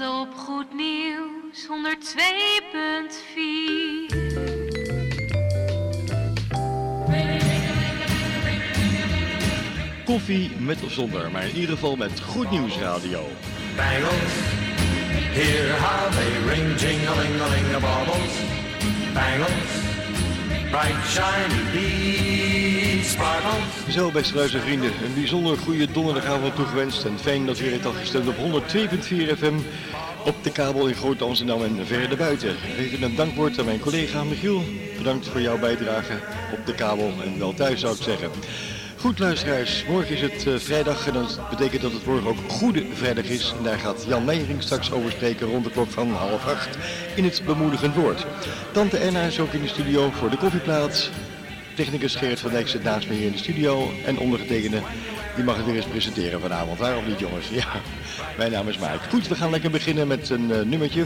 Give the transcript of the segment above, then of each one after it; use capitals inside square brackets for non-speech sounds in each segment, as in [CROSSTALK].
Op Goed Nieuws 102.4. Koffie met of zonder, maar in ieder geval met Goed Nieuws Radio. Bangles, hear how they ring, jing-a-ling-a-ling-a-baubles. Bangles, bright shiny beads, sparkles. Zo, beste luistervrienden, een bijzonder goede donderdagavond toegewenst. En fijn dat u weer heeft afgestemd op 102.4 FM op de kabel in Groot Amsterdam en verder buiten. Even een dankwoord aan mijn collega Michiel. Bedankt voor jouw bijdrage op de kabel en wel thuis zou ik zeggen. Goed luisteraars, morgen is het eh, vrijdag en dat betekent dat het morgen ook Goede Vrijdag is. En daar gaat Jan Meijering straks over spreken rond de klok van half acht in het bemoedigend woord. Tante Erna is ook in de studio voor de koffieplaats. Technicus Gerrit van Dijk zit naast me hier in de studio. En ondergetekende, die mag het weer eens presenteren vanavond. Waarom niet jongens? Ja, mijn naam is Mike. Goed, we gaan lekker beginnen met een eh, nummertje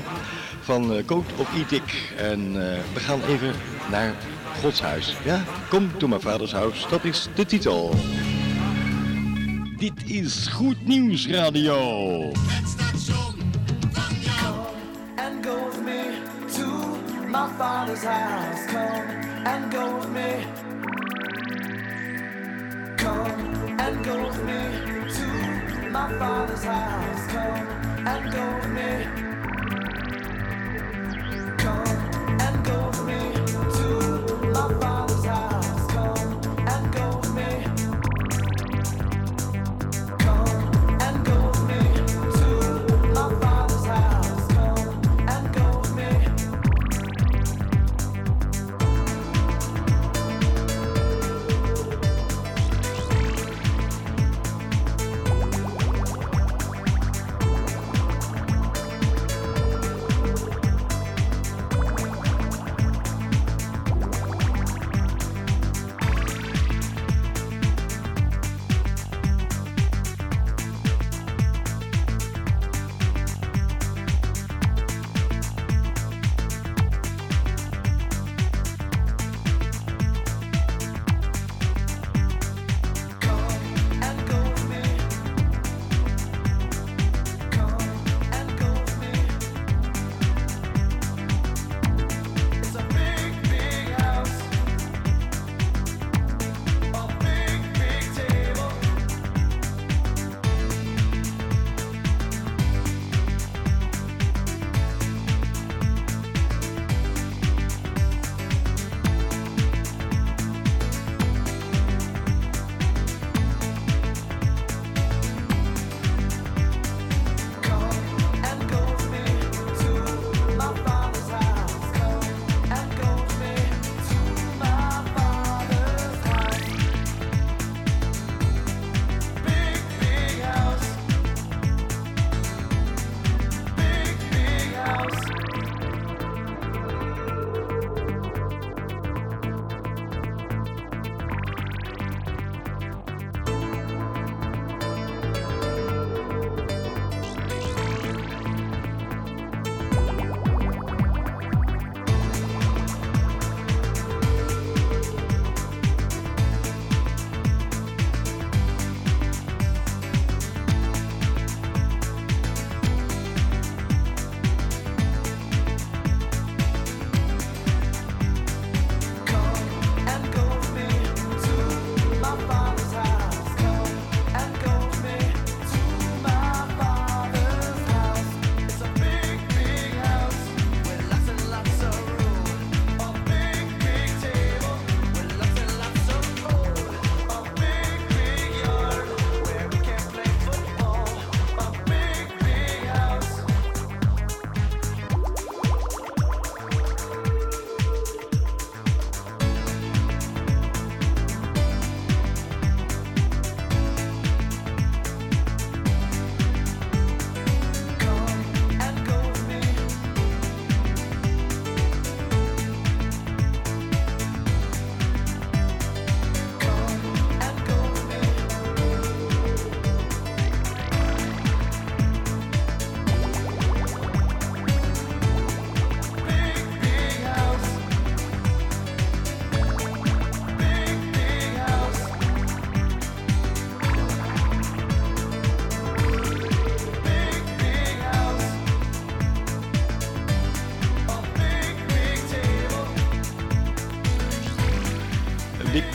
van uh, Code of Etik. En eh, we gaan even naar Gods huis. Ja, kom to mijn vaders huis. Dat is de titel. Dit is Goed Nieuws Radio. and go with me to my father's house. Come and go with me. Come and go with me to my father's house. Come and go with me.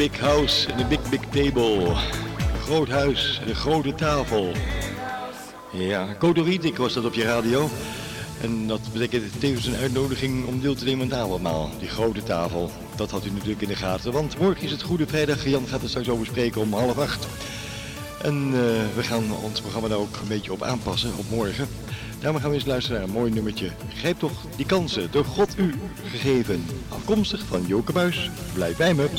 Big house and a big, big table. Een groot huis en een grote tafel. Ja, Codoritic was dat op je radio. En dat betekent tevens een uitnodiging om deel te nemen aan het avondmaal. Die grote tafel, dat had u natuurlijk in de gaten. Want morgen is het Goede Vrijdag. Jan gaat er straks over spreken om half acht. En uh, we gaan ons programma daar ook een beetje op aanpassen, op morgen. Daarom gaan we eens luisteren naar een mooi nummertje. Grijp toch die kansen, door God u gegeven. Afkomstig van Joke Buis. Blijf bij me.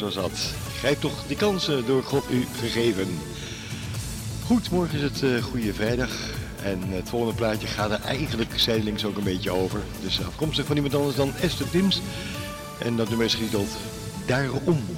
Was dat. Grijp toch die kansen door God u gegeven. Goed, morgen is het uh, Goede Vrijdag. En het volgende plaatje gaat er eigenlijk zijdelings ook een beetje over. Dus afkomstig van iemand anders dan Esther Tims. En dat nummer is getiteld Daarom.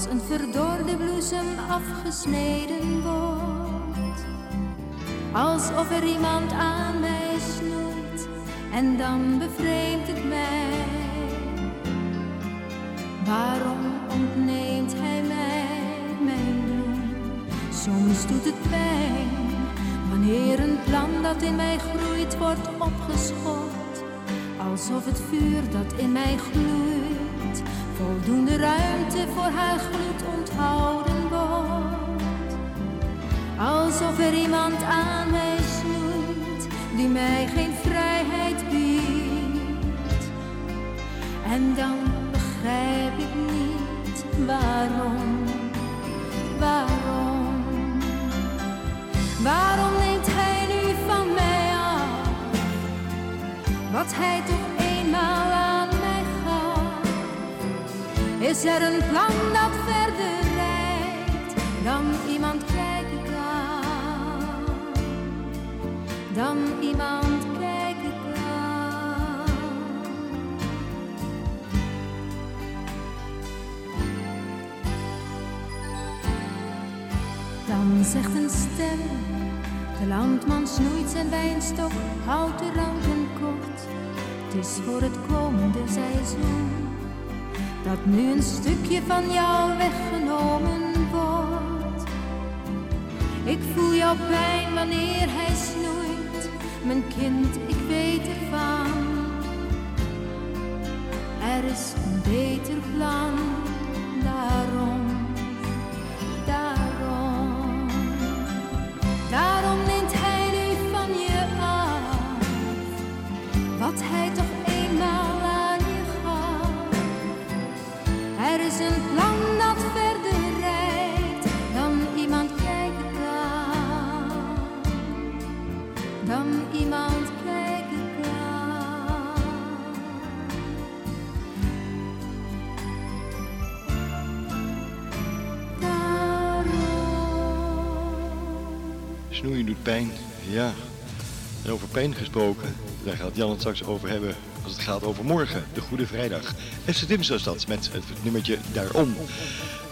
Als een verdorde bloesem afgesneden wordt. Alsof er iemand aan mij snoeit en dan bevreemdt het mij. Waarom ontneemt hij mij mijn bloem? Soms doet het pijn wanneer een plan dat in mij groeit wordt opgeschoten alsof het vuur dat in mij gloeit voldoende ruimte voor haar gloed onthouden wordt. Alsof er iemand aan mij snoeit die mij geen vrijheid biedt. En dan begrijp ik niet waarom, waarom, waarom neemt hij nu van mij af wat hij toch eenmaal. Is er een plan dat verder rijdt dan iemand kijken kan? Dan iemand kijken kan. Dan zegt een stem, de landman snoeit zijn wijnstok, houdt de ranken kort. Het is voor het komende seizoen, dat nu een stukje van jou weggenomen wordt. Ik voel jouw pijn wanneer hij snoeit, mijn kind, ik weet ervan. Er is een beter plan, daarom, daarom. Daarom neemt hij nu van je af, wat hij toch een plan dat verder reikt dan iemand kijken kan. Dan iemand kijken kan. Snoeien doet pijn, ja. En over pijn gesproken, daar gaat Jan het straks over hebben als het gaat over morgen, de Goede Vrijdag. FC Dims met het nummertje Daarom.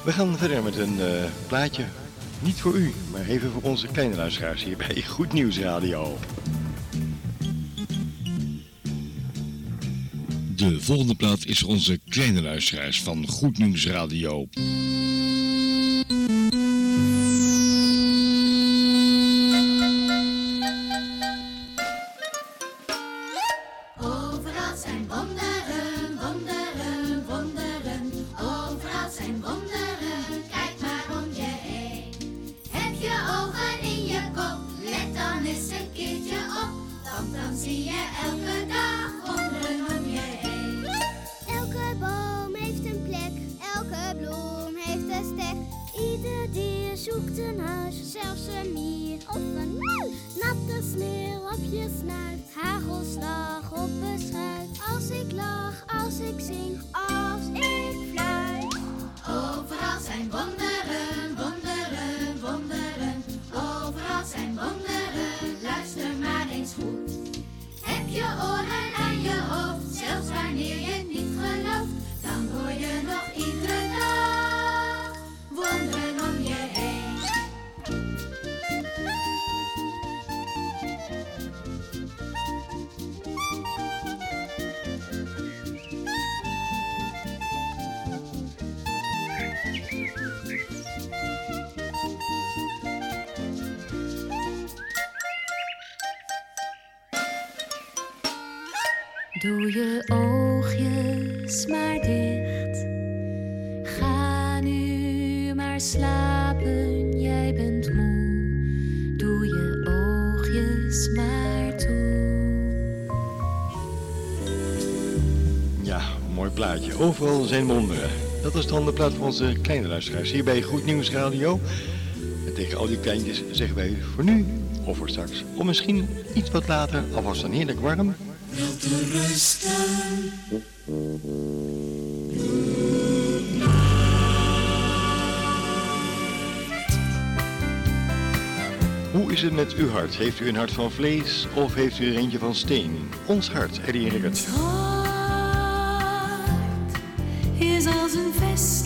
We gaan verder met een eh, plaatje, niet voor u, maar even voor onze kleine luisteraars hier bij Goed Nieuws Radio. De volgende plaat is onze kleine luisteraars van Goed Nieuws Radio. Overal zijn wonderen. Dat is dan de plaat van onze kleine luisteraars hier bij Goed Nieuws Radio. En tegen al die kleintjes zeggen wij voor nu of voor straks. Of misschien iets wat later, alvast dan heerlijk warm. Hoe is het met uw hart? Heeft u een hart van vlees of heeft u er eentje van steen? Ons hart, Eddie Rickert.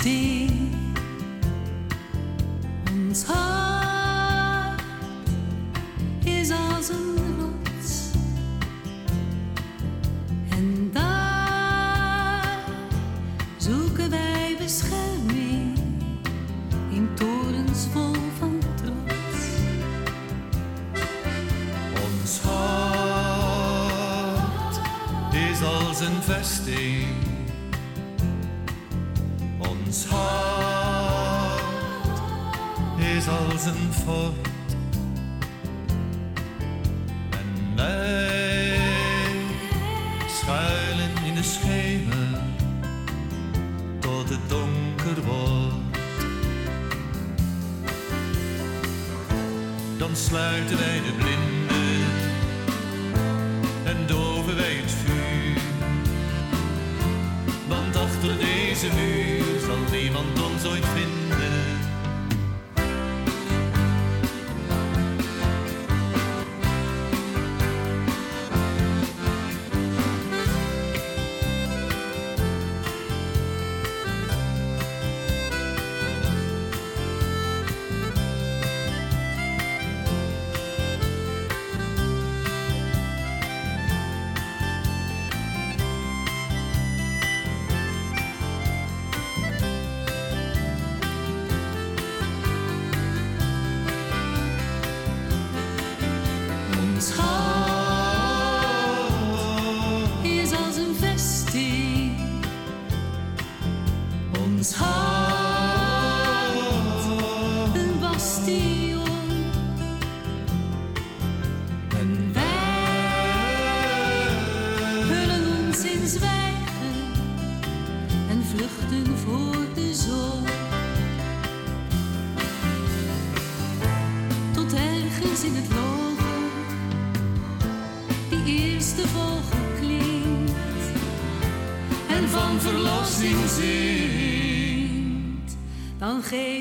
empty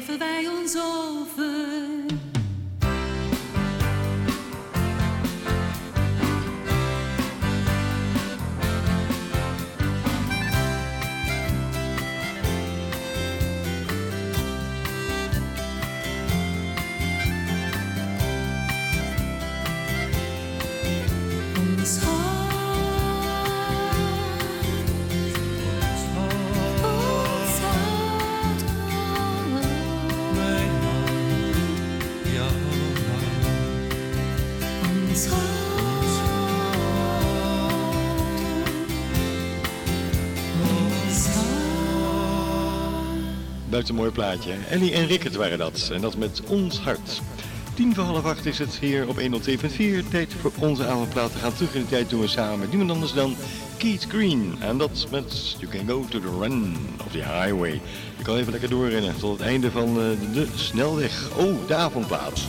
geven wij ons over. Een mooi plaatje. Ellie en Rickert waren dat. En dat met ons hart. Tien voor half acht is het hier op 102.4. Tijd voor onze avondplaat. We gaan terug in de tijd doen we samen niemand anders dan Keith Green. En dat met You Can Go To The Run of The Highway. Je kan even lekker doorrennen tot het einde van eh, de snelweg. Oh, de avondplaat.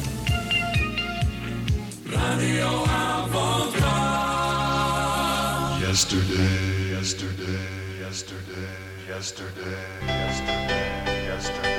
Yesterday, yesterday, yesterday, yesterday, yesterday, yesterday,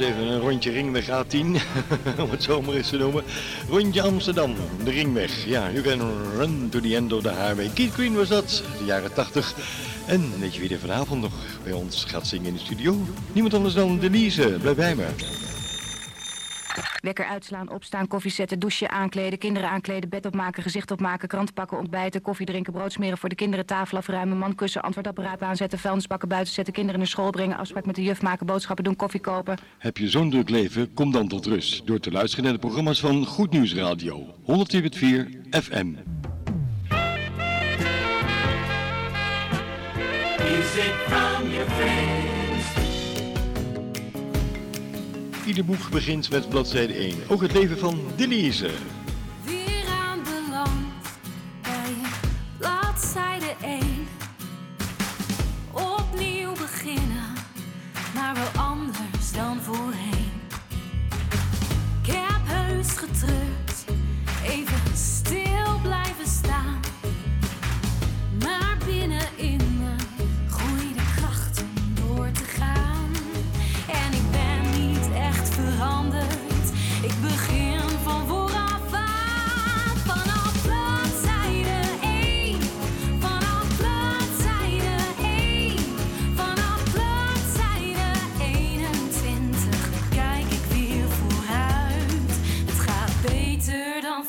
even een rondje Ringweg A10, [LAUGHS] om het zo maar eens te noemen. Rondje Amsterdam, de Ringweg. Ja, you can run to the end of the highway. Keith Green was dat, de jaren 80. En weet je wie er vanavond nog bij ons gaat zingen in de studio? Niemand anders dan Denise, blijf bij me. Wekker uitslaan, opstaan, koffie zetten, douchen, aankleden, kinderen aankleden, bed opmaken, gezicht opmaken, krant pakken, ontbijten, koffie drinken, brood smeren voor de kinderen, tafel afruimen, man kussen, antwoordapparaat aanzetten, vuilnisbakken buiten zetten, kinderen naar school brengen, afspraak met de juf maken, boodschappen doen, koffie kopen. Heb je zo'n druk leven? Kom dan tot rust door te luisteren naar de programma's van Goed Nieuws Radio. 104.4 FM. Music from your. Ieder boek begint met bladzijde 1. Ook het leven van Denise.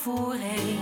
Voorheen.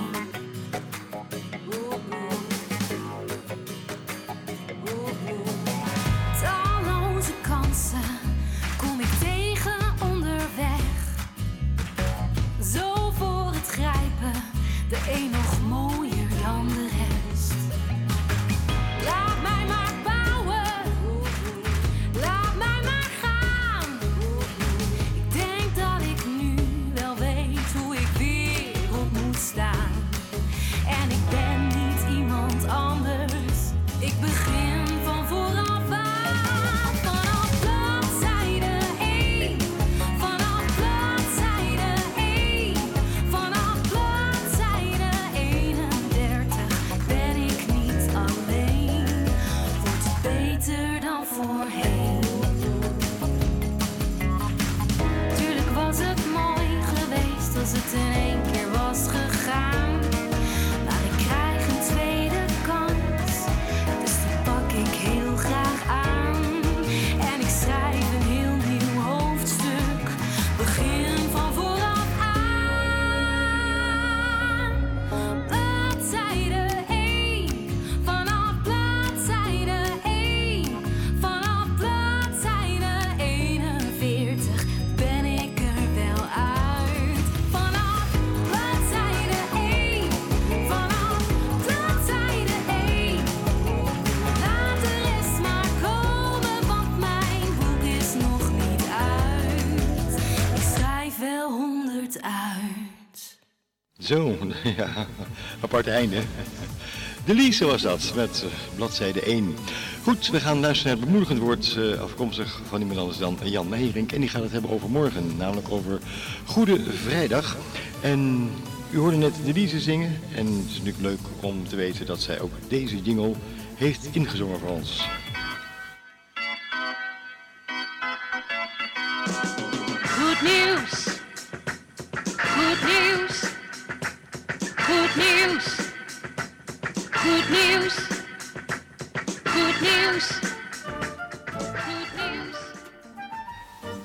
Zo, [LAUGHS] ja, apart einde. De Liese was dat, met eh, bladzijde 1. Goed, we gaan luisteren naar het bemoedigend woord eh, afkomstig van iemand anders dan Jan Meijering. En die gaat het hebben over morgen, namelijk over Goede Vrijdag. En u hoorde net de Liese zingen. En het is natuurlijk leuk om te weten dat zij ook deze jingle heeft ingezongen voor ons.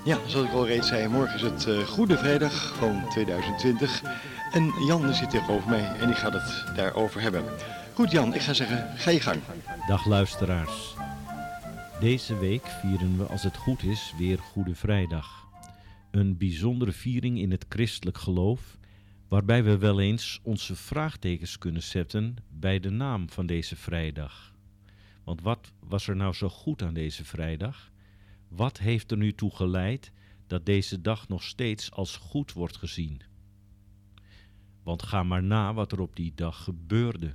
Ja, zoals ik al reeds zei, morgen is het eh, Goede Vrijdag van 2020. En Jan zit tegenover mij en die gaat het daarover hebben. Goed Jan, ik ga zeggen, ga je gang. Dag luisteraars. Deze week vieren we, als het goed is, weer Goede Vrijdag. Een bijzondere viering in het christelijk geloof, waarbij we wel eens onze vraagtekens kunnen zetten bij de naam van deze vrijdag. Want wat was er nou zo goed aan deze vrijdag? Wat heeft er nu toe geleid dat deze dag nog steeds als goed wordt gezien? Want ga maar na wat er op die dag gebeurde.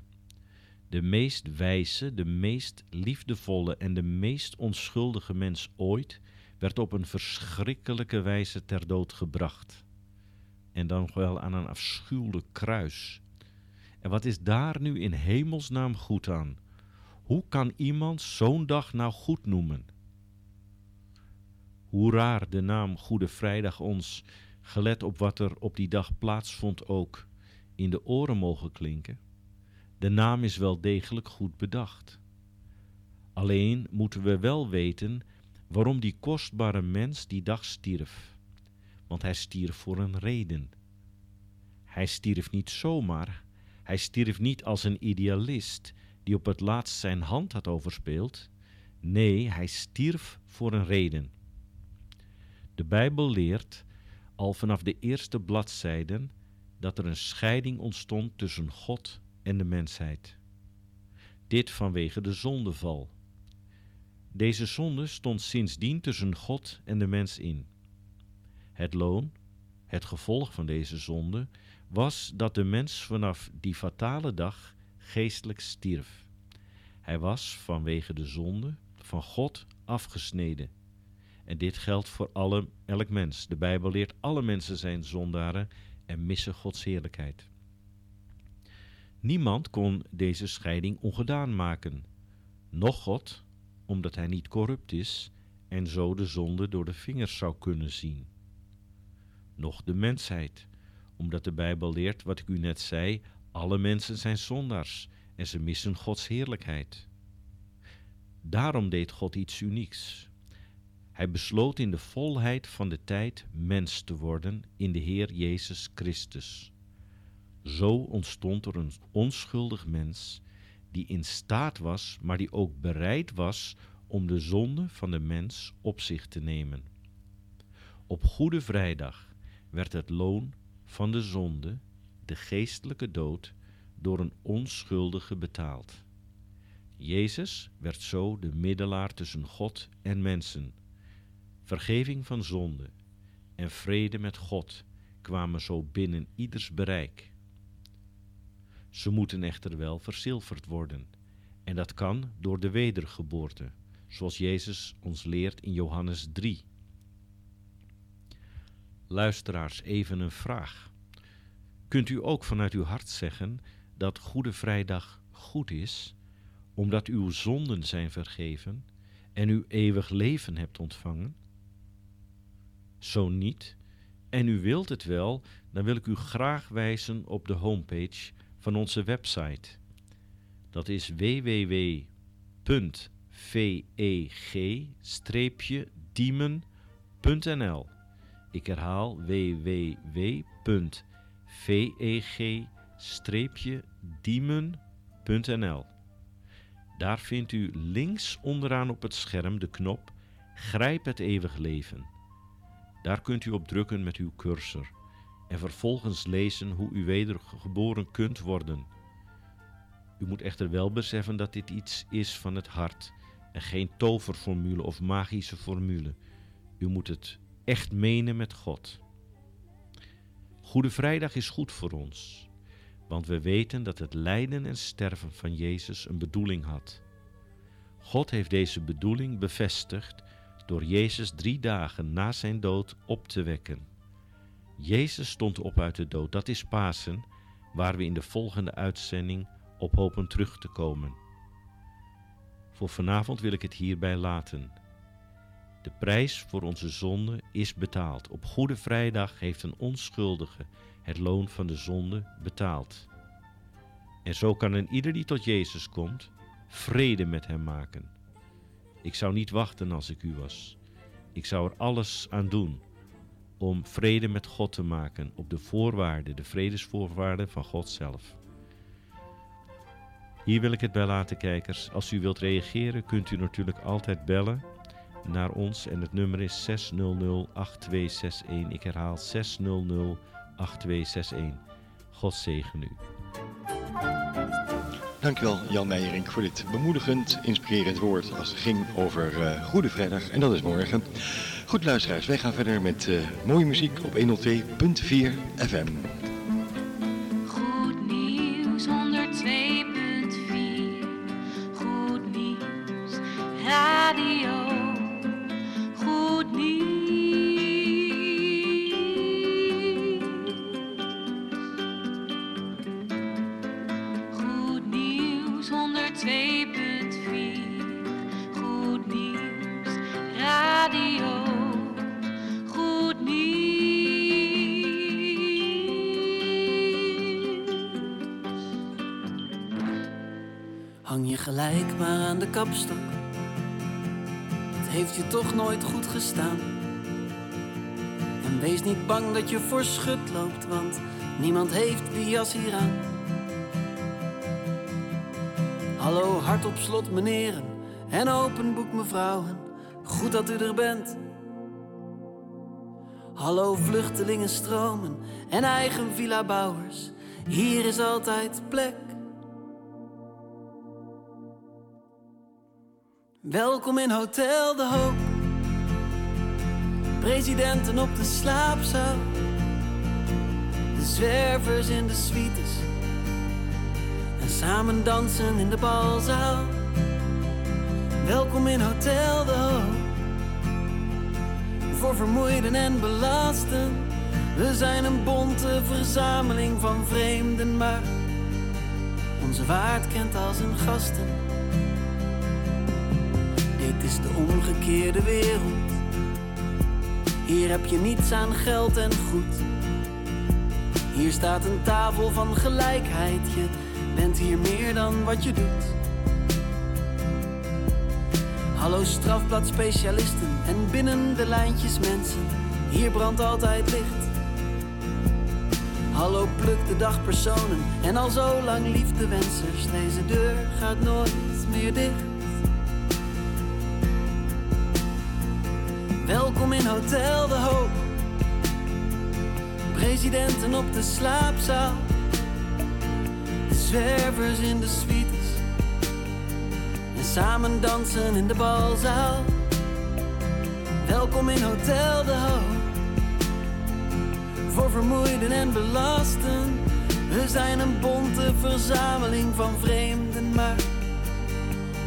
De meest wijze, de meest liefdevolle en de meest onschuldige mens ooit werd op een verschrikkelijke wijze ter dood gebracht. En dan wel aan een afschuwelijk kruis. En wat is daar nu in hemelsnaam goed aan? Hoe kan iemand zo'n dag nou goed noemen? Hoe raar de naam Goede Vrijdag ons, gelet op wat er op die dag plaatsvond ook, in de oren mogen klinken. De naam is wel degelijk goed bedacht. Alleen moeten we wel weten waarom die kostbare mens die dag stierf. Want hij stierf voor een reden. Hij stierf niet zomaar. Hij stierf niet als een idealist die op het laatst zijn hand had overspeeld. Nee, hij stierf voor een reden. De Bijbel leert al vanaf de eerste bladzijden dat er een scheiding ontstond tussen God en de mensheid. Dit vanwege de zondeval. Deze zonde stond sindsdien tussen God en de mens in. Het loon, het gevolg van deze zonde, was dat de mens vanaf die fatale dag geestelijk stierf. Hij was vanwege de zonde van God afgesneden. En dit geldt voor alle, elk mens. De Bijbel leert alle mensen zijn zondaren en missen Gods heerlijkheid. Niemand kon deze scheiding ongedaan maken. Noch God, omdat hij niet corrupt is en zo de zonde door de vingers zou kunnen zien. Noch de mensheid, omdat de Bijbel leert wat ik u net zei, alle mensen zijn zondaars en ze missen Gods heerlijkheid. Daarom deed God iets unieks. Hij besloot in de volheid van de tijd mens te worden in de Heer Jezus Christus. Zo ontstond er een onschuldig mens die in staat was, maar die ook bereid was om de zonde van de mens op zich te nemen. Op Goede Vrijdag werd het loon van de zonde, de geestelijke dood, door een onschuldige betaald. Jezus werd zo de middelaar tussen God en mensen. Vergeving van zonde en vrede met God kwamen zo binnen ieders bereik. Ze moeten echter wel verzilverd worden, en dat kan door de wedergeboorte, zoals Jezus ons leert in Johannes 3. Luisteraars, even een vraag. Kunt u ook vanuit uw hart zeggen dat Goede Vrijdag goed is, omdat uw zonden zijn vergeven en u eeuwig leven hebt ontvangen? Zo niet, en u wilt het wel, dan wil ik u graag wijzen op de homepage van onze website. Dat is www.veg-diemen.nl. Ik herhaal www.veg-diemen.nl. Daar vindt u links onderaan op het scherm de knop Grijp het eeuwig leven. Daar kunt u op drukken met uw cursor en vervolgens lezen hoe u wedergeboren kunt worden. U moet echter wel beseffen dat dit iets is van het hart en geen toverformule of magische formule. U moet het echt menen met God. Goede Vrijdag is goed voor ons, want we weten dat het lijden en sterven van Jezus een bedoeling had. God heeft deze bedoeling bevestigd door Jezus drie dagen na zijn dood op te wekken. Jezus stond op uit de dood, dat is Pasen, waar we in de volgende uitzending op hopen terug te komen. Voor vanavond wil ik het hierbij laten. De prijs voor onze zonde is betaald. Op Goede Vrijdag heeft een onschuldige het loon van de zonde betaald. En zo kan een ieder die tot Jezus komt, vrede met hem maken. Ik zou niet wachten als ik u was. Ik zou er alles aan doen om vrede met God te maken op de voorwaarden, de vredesvoorwaarden van God zelf. Hier wil ik het bij laten, kijkers. Als u wilt reageren, kunt u natuurlijk altijd bellen naar ons en het nummer is 600-8261. Ik herhaal 600-8261. God zegen u. Dankjewel Jan Meijerink voor dit bemoedigend, inspirerend woord als het ging over eh, Goede Vrijdag en dat is morgen. Goed luisteraars, wij gaan verder met eh, mooie muziek op 102.4 FM. Het heeft je toch nooit goed gestaan. En wees niet bang dat je voor schut loopt, want niemand heeft die jas hier aan. Hallo, hart op slot, meneren. En open boek, mevrouwen. Goed dat u er bent. Hallo, vluchtelingen stromen en eigen villa-bouwers. Hier is altijd plek. Welkom in Hotel de Hoop. Presidenten op de slaapzaal. De zwervers in de suites. En samen dansen in de balzaal. Welkom in Hotel de Hoop. Voor vermoeiden en belasten. We zijn een bonte verzameling van vreemden, maar onze waard kent als een gasten. Dit is de omgekeerde wereld. Hier heb je niets aan geld en goed. Hier staat een tafel van gelijkheid. Je bent hier meer dan wat je doet. Hallo strafbladspecialisten en binnen de lijntjes mensen. Hier brandt altijd licht. Hallo pluk de dagpersonen en al zo lang liefdewensers. Deze deur gaat nooit meer dicht. Welkom in Hotel De Hoop. Presidenten op de slaapzaal. De zwervers in de suites. En samen dansen in de balzaal. Welkom in Hotel De Hoop. Voor vermoeiden en belasten. We zijn een bonte verzameling van vreemden, maar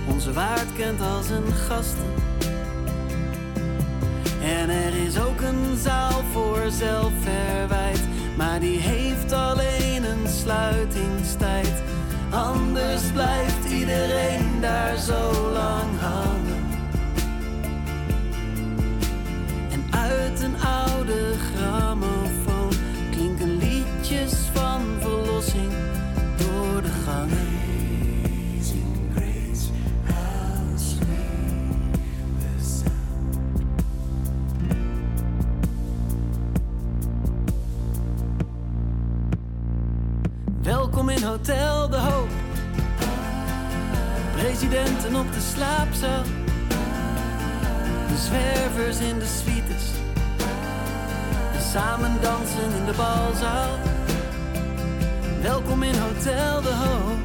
onze waard kent als een gasten. En er is ook een zaal voor zelfverwijt, maar die heeft alleen een sluitingstijd. Anders blijft iedereen daar zo lang hangen. En uit een oude grammofoon klinken liedjes van verlossing door de gangen. Welkom in Hotel De Hoop. Presidenten op de slaapzaal. De zwervers in de suites. En samen dansen in de balzaal. Welkom in Hotel De Hoop.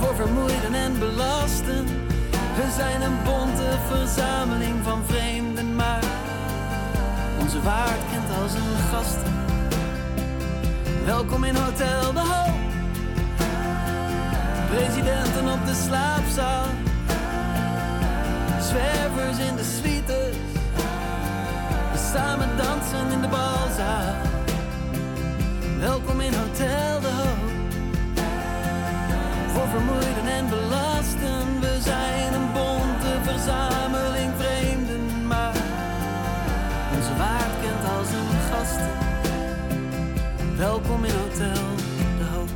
Voor vermoeiden en belasten. We zijn een bonte verzameling van vreemden, maar onze waard kent als een gasten. Welkom in Hotel De Hoop. Presidenten op de slaapzaal. Zwervers in de suites. We samen dansen in de balzaal. Welkom in Hotel De Hoop. Voor vermoeiden en belasten. We zijn een bonte verzameling Welkom in Hotel De Hoop.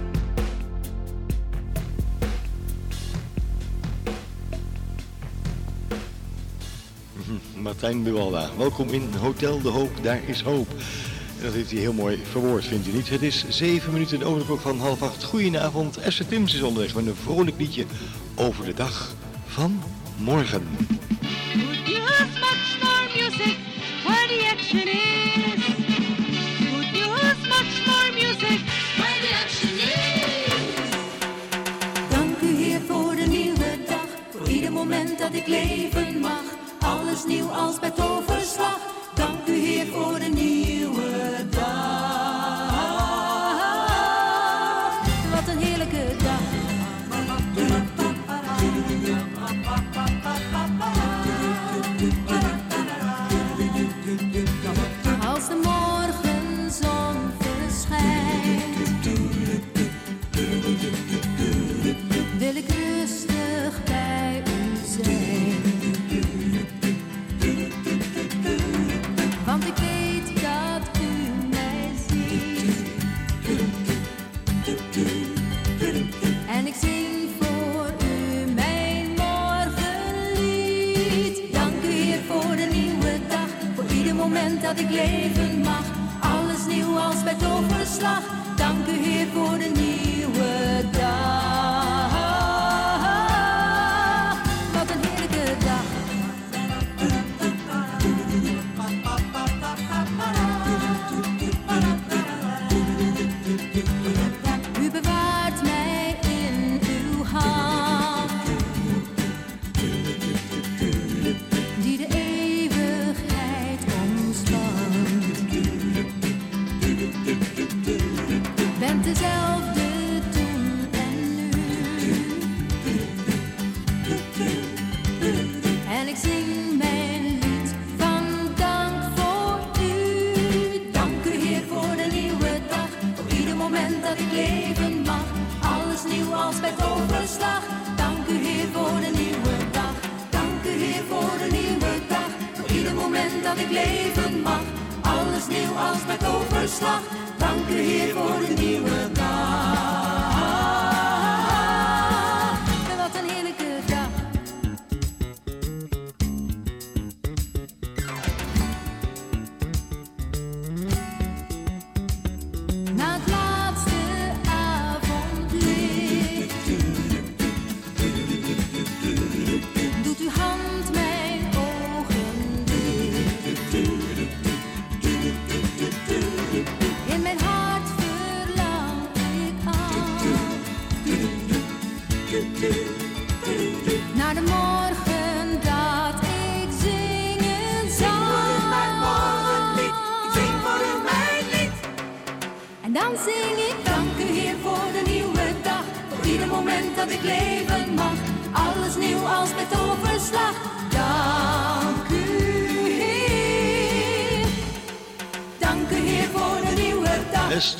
[LAUGHS] Martijn Buwalda, welkom in Hotel De Hoop, daar is hoop. En dat heeft hij heel mooi verwoord, vindt u niet? Het is zeven minuten over de klok van half acht. Goedenavond, Esther Tims is onderweg met een vrolijk liedje over de dag van morgen. Good news, much more music, where the action is. Leven mag. Alles nieuw als bij toverslag. Dank u Heer voor de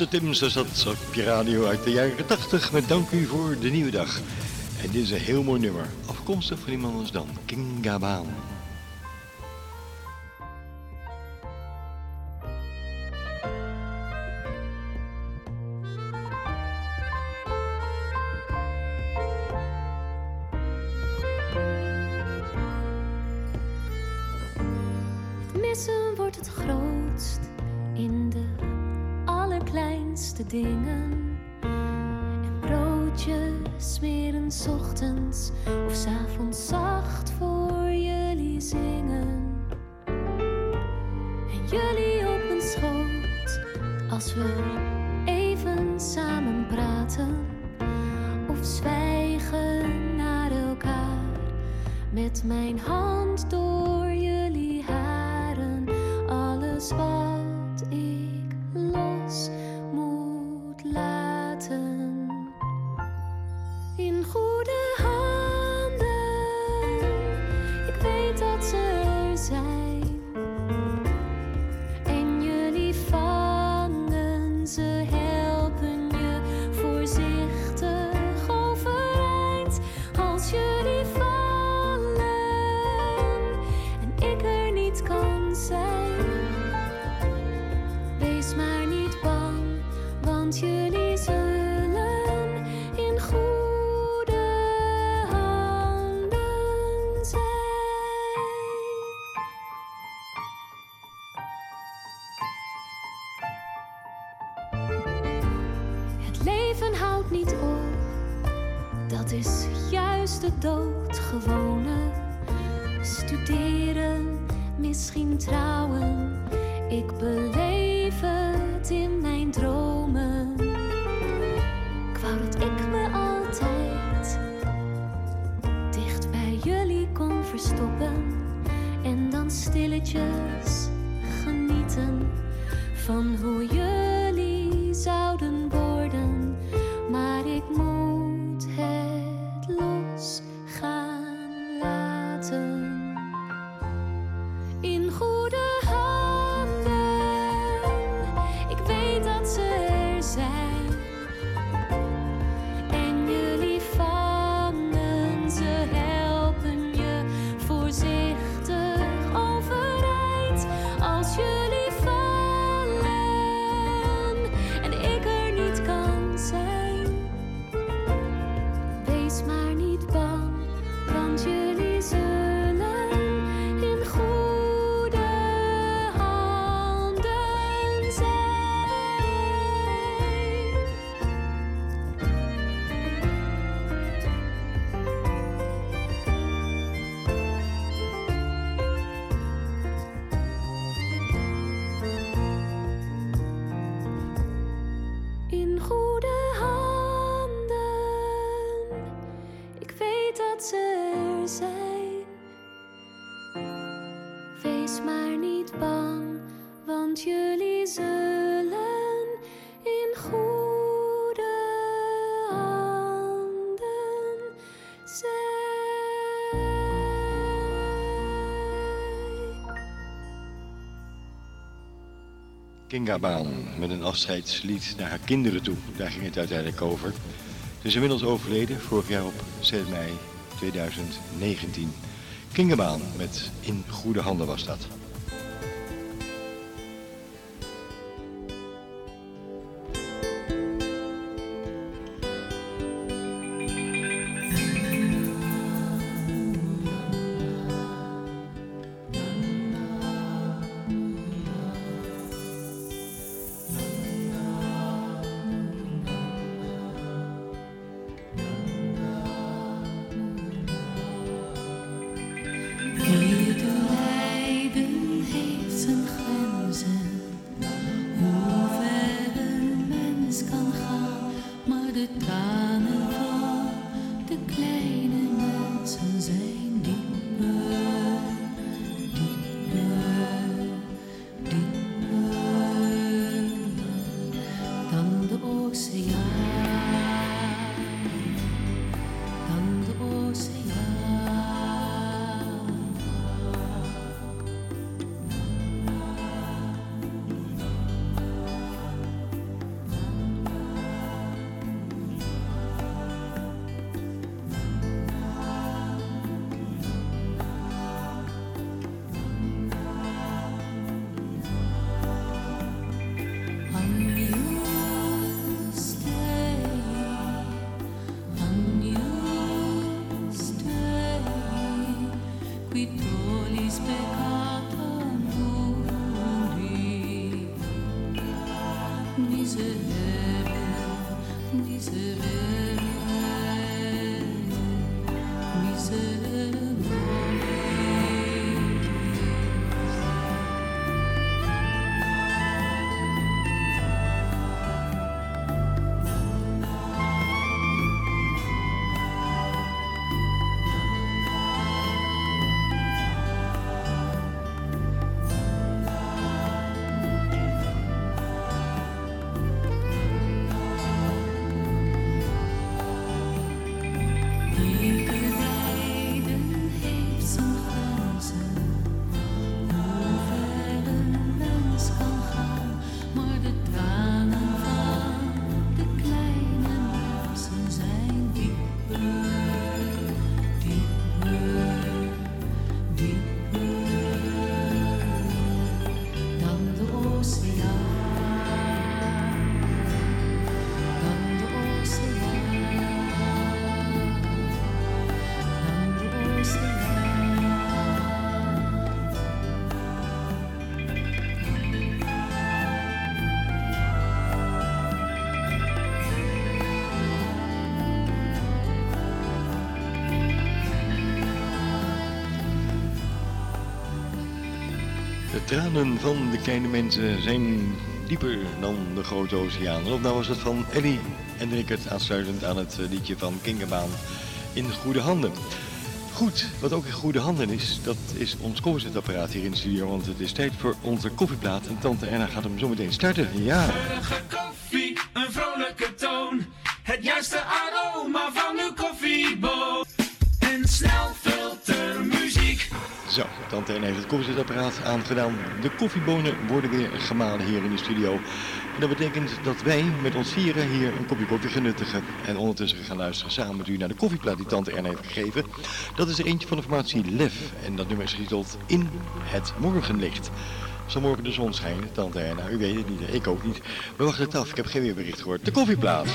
Tim zoals dat op je radio uit de jaren 80 met dank u voor de nieuwe dag. En dit is een heel mooi nummer, afkomstig van iemand anders dan King Gabaan. Kingabaan met een afscheidslied naar haar kinderen toe. Daar ging het uiteindelijk over. Ze is inmiddels overleden, vorig jaar op 6 mei 2019. Kingabaan met In Goede Handen was dat. Tranen van de kleine mensen zijn dieper dan de grote oceaan. Of nou was het van Ellie en Rickert aansluitend aan het eh, liedje van Kingerbaan in goede handen. Goed, wat ook in goede handen is, dat is ons koffiezetapparaat hier in de studio. Want het is tijd voor onze koffieplaat. En tante Erna gaat hem zo meteen starten. Ja. Koffie, een vrolijke toon. Het juiste tante Erna heeft het koffiezetapparaat aangedaan. De koffiebonen worden weer gemalen hier in de studio. En dat betekent dat wij met ons vieren hier een kopje koffie gaan nuttigen. En ondertussen gaan luisteren samen met u naar de koffieplaat die tante Erna heeft gegeven. Dat is er eentje van de formatie Lef. En dat nummer is getiteld In het Morgenlicht. Zal morgen de zon schijnen, tante Erna? U weet het niet, ik ook niet. We wachten het af, ik heb geen weerbericht gehoord. De koffieplaats.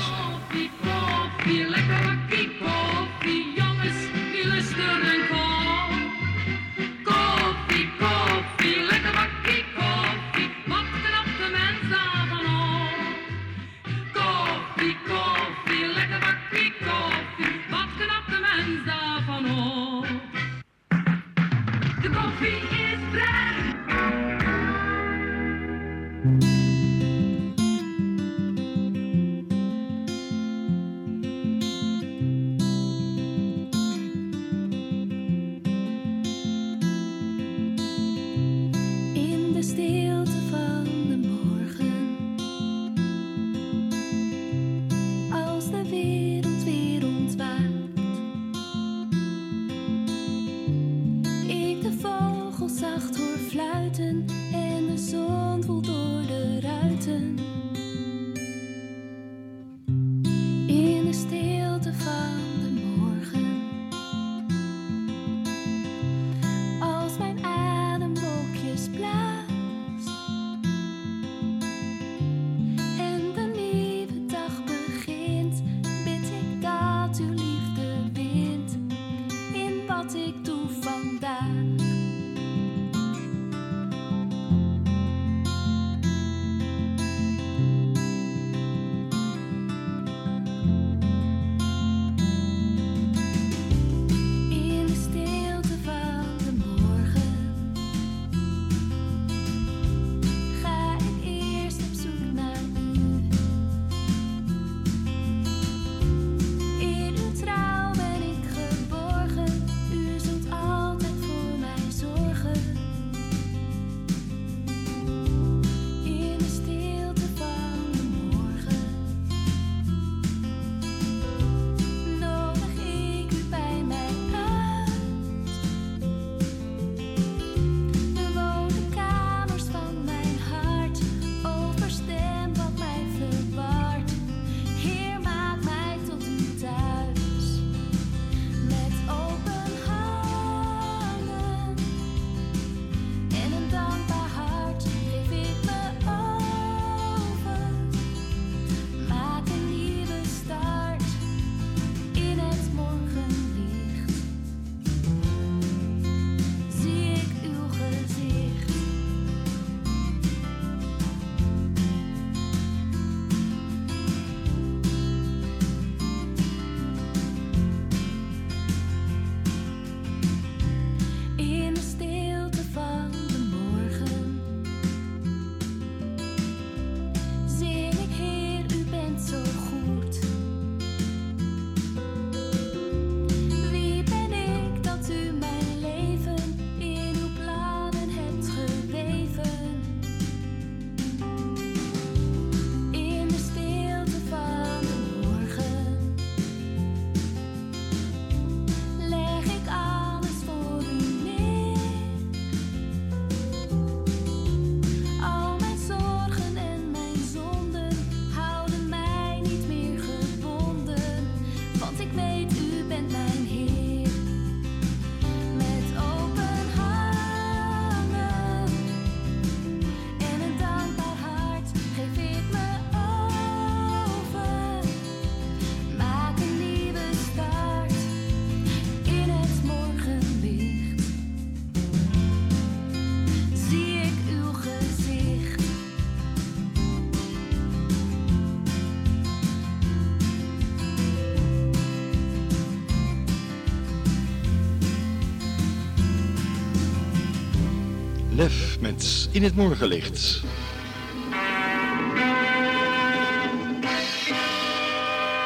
Lef met In het Morgenlicht.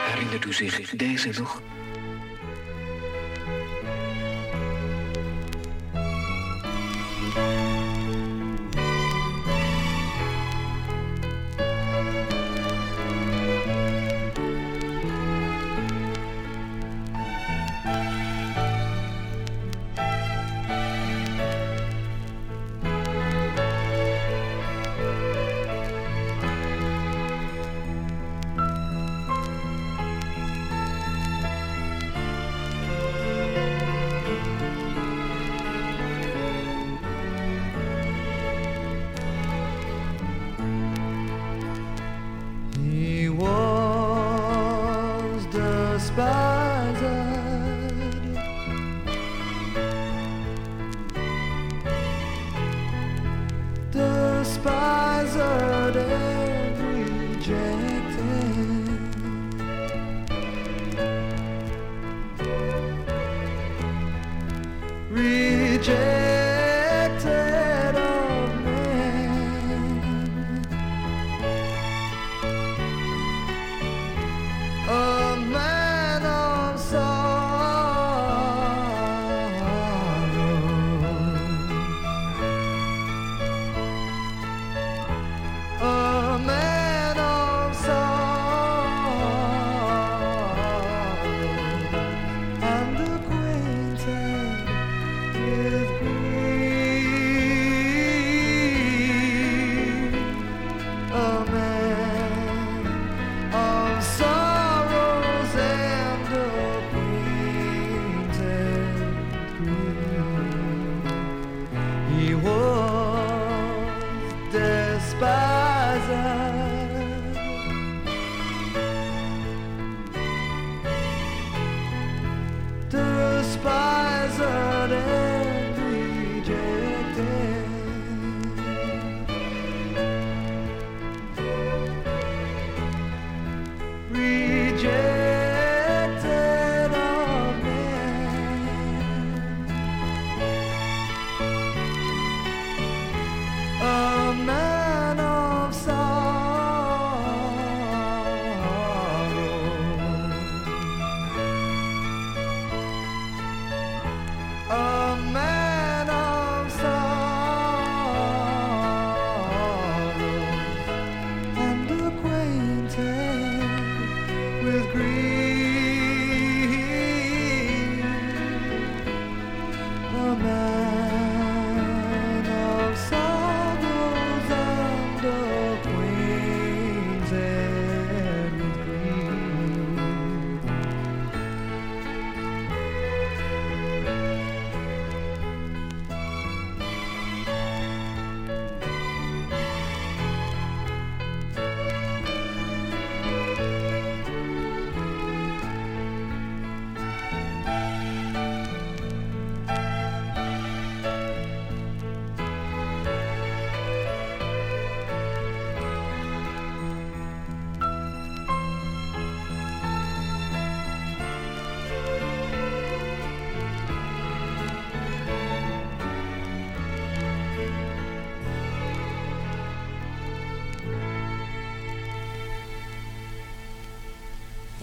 Herinnert u zich deze nog?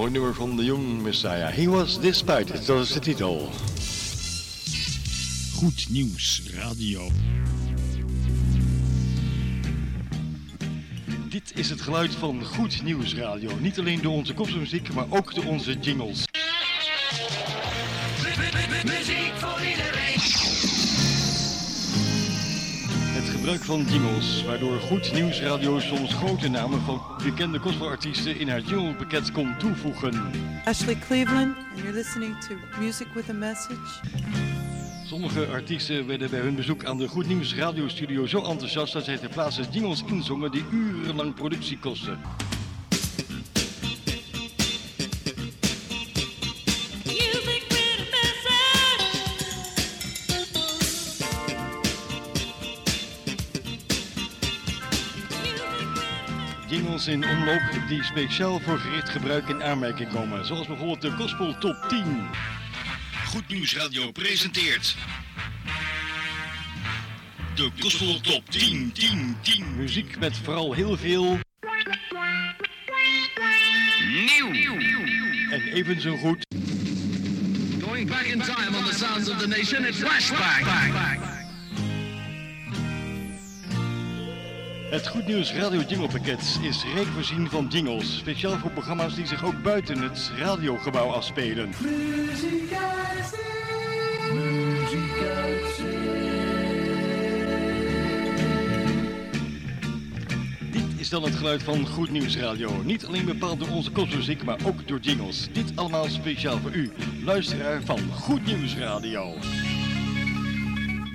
Mooi nummer van de Young Messiah. He was despised, dat is de titel. Goed nieuws, radio. Dit is het geluid van Goed Nieuws Radio. Niet alleen door onze kopmuziek, maar ook door onze jingles. Gebruik van jingles, waardoor Goed Nieuws Radio soms grote namen van bekende gospelartiesten in haar jinglepakket kon toevoegen. Ashley Cleveland, and you're listening to Music with a Message. Sommige artiesten werden bij hun bezoek aan de Goed Nieuws radiostudio zo enthousiast dat zij ter plaatse jingles inzongen die urenlang productie kosten. In omloop die speciaal voor gericht gebruik in aanmerking komen, zoals bijvoorbeeld de Gospel Top 10. Goed Nieuws Radio presenteert De Gospel Top 10, 10, 10. Muziek met vooral heel veel... Nieuw. En even zo goed... Going back in time on the sounds of the nation, it's flashback. Het Goed Nieuws Radio Jingle Pakket is rijk voorzien van jingles. Speciaal voor programma's die zich ook buiten het radiogebouw afspelen. Muziek Dit is dan het geluid van Goed Nieuws Radio. Niet alleen bepaald door onze kopmuziek, maar ook door jingles. Dit allemaal speciaal voor u, luisteraar van Goed Nieuws Radio.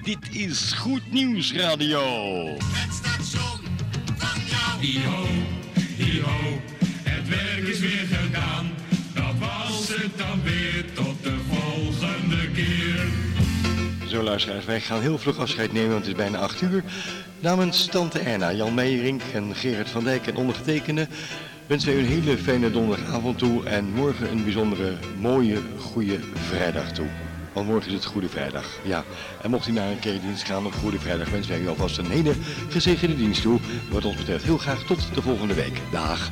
Dit is Goed Nieuws Radio. Hi-ho, het werk is weer gedaan. Dat was het dan weer tot de volgende keer. Zo luisteraars, wij gaan heel vlug afscheid nemen, want het is bijna 8 uur. Namens Tante Erna, Jan Meijering en Gerard van Dijk en ondergetekende wensen wij u een hele fijne donderdagavond toe en morgen een bijzondere, mooie, goede vrijdag toe. Want morgen is het Goede Vrijdag. Ja, en mocht u naar een kerkdienst gaan op Goede Vrijdag, wensen wij u alvast een hele gezegende dienst toe. Wat ons betreft heel graag tot de volgende week. Dag.